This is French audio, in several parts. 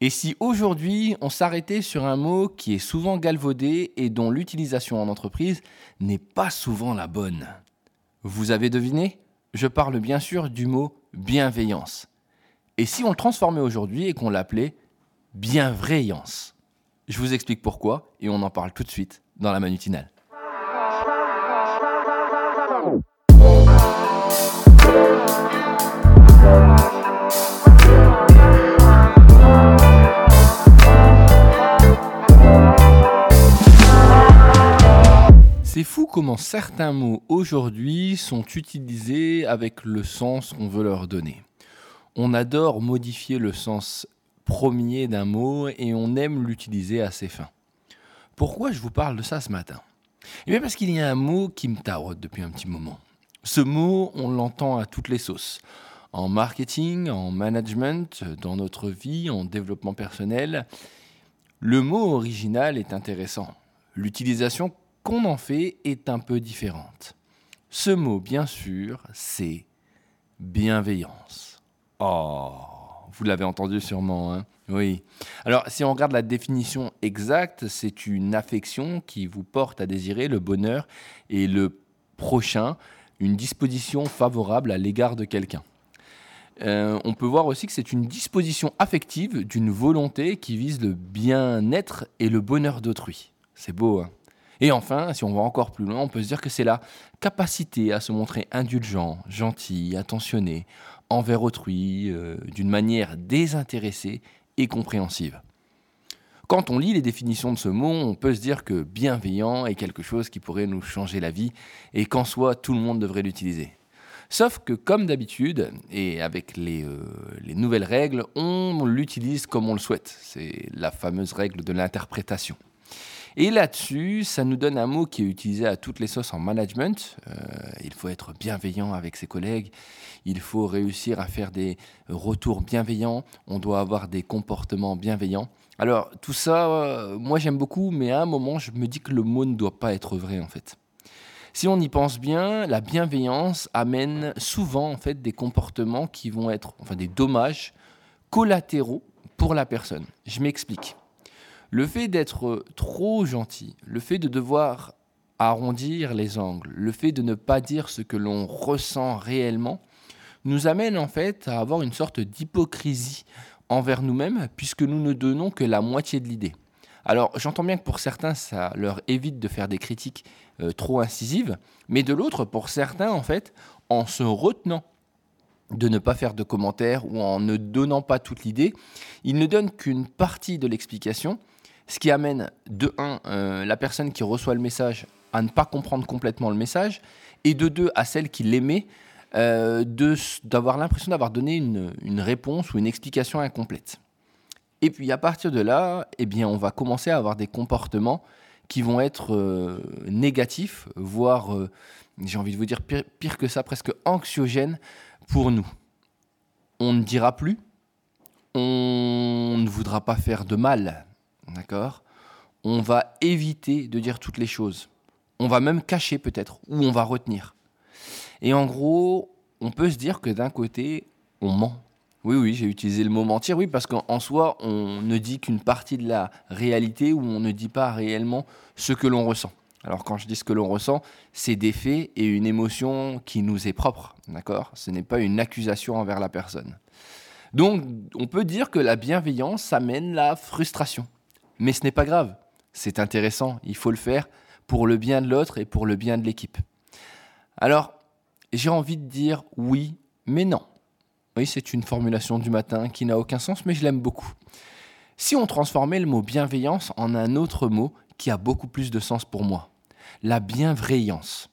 Et si aujourd'hui on s'arrêtait sur un mot qui est souvent galvaudé et dont l'utilisation en entreprise n'est pas souvent la bonne? Vous avez deviné? Je parle bien sûr du mot bienveillance. Et si on le transformait aujourd'hui et qu'on l'appelait bienveillance? Je vous explique pourquoi et on en parle tout de suite dans la manutinale. C'est fou comment certains mots aujourd'hui sont utilisés avec le sens qu'on veut leur donner. On adore modifier le sens premier d'un mot et on aime l'utiliser à ses fins. Pourquoi je vous parle de ça ce matin? Eh bien parce qu'il y a un mot qui me taraude depuis un petit moment. Ce mot, on l'entend à toutes les sauces. En marketing, en management, dans notre vie, en développement personnel. Le mot original est intéressant. L'utilisation qu'on en fait est un peu différente. Ce mot, bien sûr, c'est bienveillance. Oh, vous l'avez entendu sûrement, hein Oui. Alors, si on regarde la définition exacte, c'est une affection qui vous porte à désirer le bonheur et le prochain, une disposition favorable à l'égard de quelqu'un. Euh, on peut voir aussi que c'est une disposition affective d'une volonté qui vise le bien-être et le bonheur d'autrui. C'est beau, hein et enfin, si on va encore plus loin, on peut se dire que c'est la capacité à se montrer indulgent, gentil, attentionné envers autrui euh, d'une manière désintéressée et compréhensive. Quand on lit les définitions de ce mot, on peut se dire que bienveillant est quelque chose qui pourrait nous changer la vie et qu'en soi tout le monde devrait l'utiliser. Sauf que comme d'habitude, et avec les, euh, les nouvelles règles, on l'utilise comme on le souhaite. C'est la fameuse règle de l'interprétation. Et là-dessus, ça nous donne un mot qui est utilisé à toutes les sauces en management. Euh, il faut être bienveillant avec ses collègues. Il faut réussir à faire des retours bienveillants. On doit avoir des comportements bienveillants. Alors, tout ça, euh, moi j'aime beaucoup, mais à un moment, je me dis que le mot ne doit pas être vrai en fait. Si on y pense bien, la bienveillance amène souvent en fait des comportements qui vont être, enfin des dommages collatéraux pour la personne. Je m'explique. Le fait d'être trop gentil, le fait de devoir arrondir les angles, le fait de ne pas dire ce que l'on ressent réellement, nous amène en fait à avoir une sorte d'hypocrisie envers nous-mêmes, puisque nous ne donnons que la moitié de l'idée. Alors j'entends bien que pour certains, ça leur évite de faire des critiques euh, trop incisives, mais de l'autre, pour certains, en fait, en se retenant de ne pas faire de commentaires ou en ne donnant pas toute l'idée, ils ne donnent qu'une partie de l'explication ce qui amène de un, euh, la personne qui reçoit le message à ne pas comprendre complètement le message, et de deux, à celle qui l'aimait, euh, d'avoir l'impression d'avoir donné une, réponse ou une explication incomplète. Et puis à partir de là, eh bien, on va commencer à avoir des comportements qui vont être euh, négatifs, voire, j'ai envie de vous dire, pire, que ça, presque anxiogènes pour nous. On ne dira plus, on ne voudra pas faire de mal, D'accord? On va éviter de dire toutes les choses. On va même cacher peut-être, ou on va retenir. Et en gros, on peut se dire que d'un côté, on ment. Oui, oui, j'ai utilisé le mot mentir, oui, parce qu'en soi, on ne dit qu'une partie de la réalité ou on ne dit pas réellement ce que l'on ressent. Alors quand je dis ce que l'on ressent, c'est des faits et une émotion qui nous est propre, d'accord? Ce n'est pas une accusation envers la personne. Donc on peut dire que la bienveillance amène la frustration. Mais ce n'est pas grave, c'est intéressant, il faut le faire pour le bien de l'autre et pour le bien de l'équipe. Alors, j'ai envie de dire oui, mais non. Oui, c'est une formulation du matin qui n'a aucun sens, mais je l'aime beaucoup. Si on transformait le mot bienveillance en un autre mot qui a beaucoup plus de sens pour moi, la bienveillance.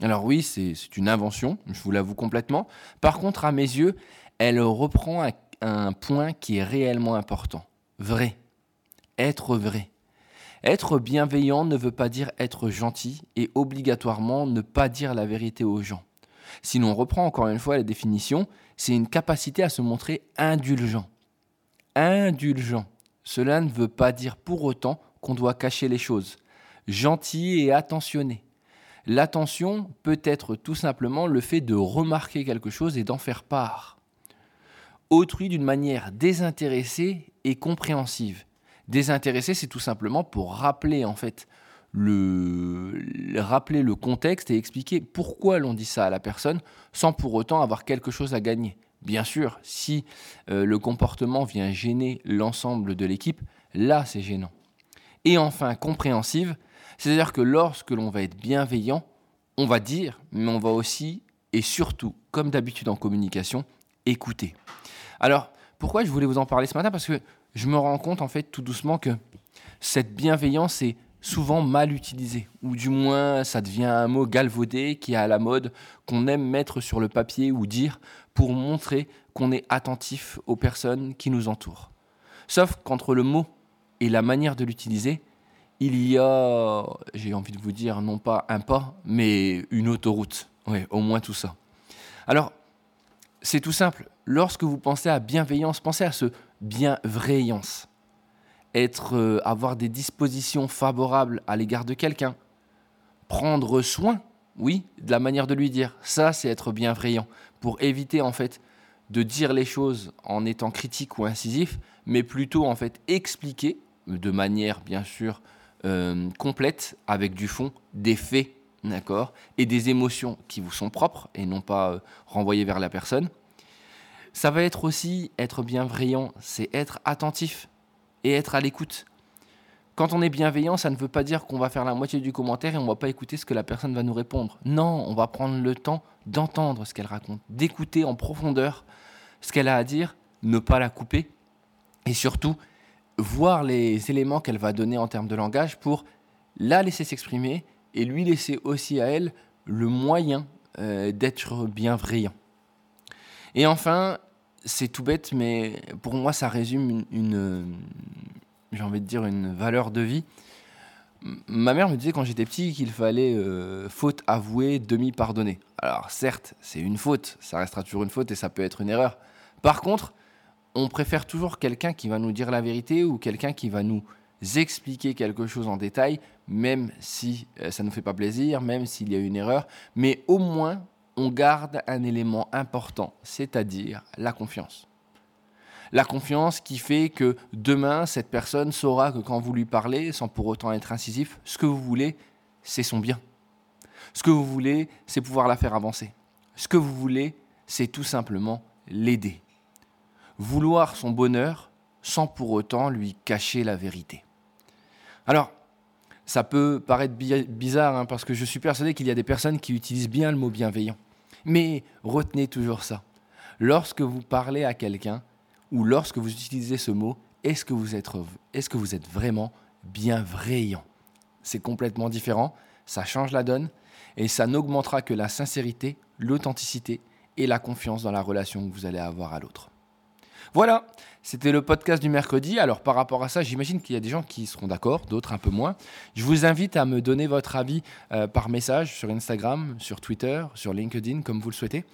Alors oui, c'est une invention, je vous l'avoue complètement. Par contre, à mes yeux, elle reprend un, un point qui est réellement important, vrai être vrai. Être bienveillant ne veut pas dire être gentil et obligatoirement ne pas dire la vérité aux gens. Si l'on reprend encore une fois la définition, c'est une capacité à se montrer indulgent. Indulgent. Cela ne veut pas dire pour autant qu'on doit cacher les choses. Gentil et attentionné. L'attention peut être tout simplement le fait de remarquer quelque chose et d'en faire part. Autrui d'une manière désintéressée et compréhensive. Désintéressée, c'est tout simplement pour rappeler en fait le, rappeler le contexte et expliquer pourquoi l'on dit ça à la personne sans pour autant avoir quelque chose à gagner. Bien sûr, si euh, le comportement vient gêner l'ensemble de l'équipe, là c'est gênant. Et enfin, compréhensive, c'est-à-dire que lorsque l'on va être bienveillant, on va dire, mais on va aussi et surtout, comme d'habitude en communication, écouter. Alors, pourquoi je voulais vous en parler ce matin? Parce que je me rends compte en fait tout doucement que cette bienveillance est souvent mal utilisée, ou du moins ça devient un mot galvaudé qui est à la mode, qu'on aime mettre sur le papier ou dire pour montrer qu'on est attentif aux personnes qui nous entourent. Sauf qu'entre le mot et la manière de l'utiliser, il y a, j'ai envie de vous dire, non pas un pas, mais une autoroute. Oui, au moins tout ça. Alors, c'est tout simple. Lorsque vous pensez à bienveillance, pensez à ce bienveillance. Être, euh, avoir des dispositions favorables à l'égard de quelqu'un. Prendre soin, oui, de la manière de lui dire. Ça, c'est être bienveillant. Pour éviter, en fait, de dire les choses en étant critique ou incisif, mais plutôt, en fait, expliquer de manière, bien sûr, euh, complète, avec du fond, des faits, d'accord, et des émotions qui vous sont propres et non pas euh, renvoyées vers la personne. Ça va être aussi être bienveillant, c'est être attentif et être à l'écoute. Quand on est bienveillant, ça ne veut pas dire qu'on va faire la moitié du commentaire et on ne va pas écouter ce que la personne va nous répondre. Non, on va prendre le temps d'entendre ce qu'elle raconte, d'écouter en profondeur ce qu'elle a à dire, ne pas la couper et surtout voir les éléments qu'elle va donner en termes de langage pour la laisser s'exprimer et lui laisser aussi à elle le moyen euh, d'être bienveillant. Et enfin, c'est tout bête, mais pour moi, ça résume une, j'ai envie de dire, une valeur de vie. Ma mère me disait quand j'étais petit qu'il fallait euh, faute avouée, demi pardonnée. Alors certes, c'est une faute, ça restera toujours une faute et ça peut être une erreur. Par contre, on préfère toujours quelqu'un qui va nous dire la vérité ou quelqu'un qui va nous expliquer quelque chose en détail, même si euh, ça ne nous fait pas plaisir, même s'il y a une erreur, mais au moins on garde un élément important, c'est-à-dire la confiance. La confiance qui fait que demain, cette personne saura que quand vous lui parlez, sans pour autant être incisif, ce que vous voulez, c'est son bien. Ce que vous voulez, c'est pouvoir la faire avancer. Ce que vous voulez, c'est tout simplement l'aider. Vouloir son bonheur sans pour autant lui cacher la vérité. Alors, ça peut paraître bizarre, hein, parce que je suis persuadé qu'il y a des personnes qui utilisent bien le mot bienveillant. Mais retenez toujours ça. Lorsque vous parlez à quelqu'un ou lorsque vous utilisez ce mot, est-ce que vous êtes, est-ce que vraiment bienveillant C'est complètement différent, ça change la donne et ça n'augmentera que la sincérité, l'authenticité et la confiance dans la relation que vous allez avoir à l'autre. Voilà, c'était le podcast du mercredi. Alors par rapport à ça, j'imagine qu'il y a des gens qui seront d'accord, d'autres un peu moins. Je vous invite à me donner votre avis euh, par message sur Instagram, sur Twitter, sur LinkedIn, comme vous le souhaitez.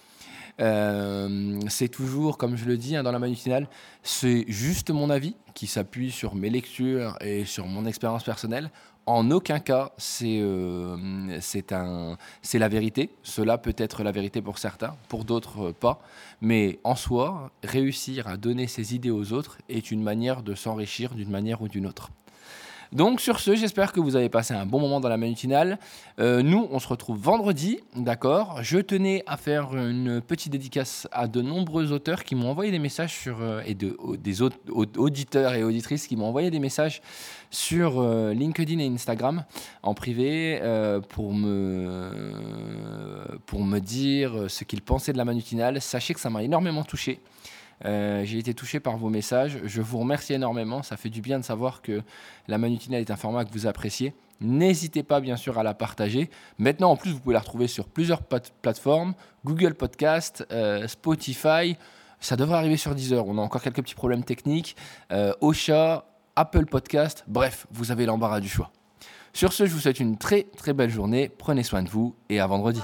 Euh, c'est toujours, comme je le dis hein, dans la manutinale, c'est juste mon avis qui s'appuie sur mes lectures et sur mon expérience personnelle. En aucun cas, c'est euh, c'est la vérité. Cela peut être la vérité pour certains, pour d'autres euh, pas. Mais en soi, réussir à donner ses idées aux autres est une manière de s'enrichir d'une manière ou d'une autre. Donc sur ce, j'espère que vous avez passé un bon moment dans la manutinale. Euh, nous, on se retrouve vendredi, d'accord? Je tenais à faire une petite dédicace à de nombreux auteurs qui m'ont envoyé des messages sur euh, et de, des auditeurs et auditrices qui m'ont envoyé des messages sur euh, LinkedIn et Instagram en privé pour me pour me dire ce qu'ils pensaient de la manutinale. Sachez que ça m'a énormément touché. Euh, j'ai été touché par vos messages. Je vous remercie énormément. Ça fait du bien de savoir que la Manutina est un format que vous appréciez. N'hésitez pas bien sûr à la partager. Maintenant, en plus, vous pouvez la retrouver sur plusieurs plateformes Google Podcast, euh, Spotify. Ça devrait arriver sur Deezer. On a encore quelques petits problèmes techniques. Euh, Ocha, Apple Podcast. Bref, vous avez l'embarras du choix. Sur ce, je vous souhaite une très très belle journée. Prenez soin de vous et à vendredi.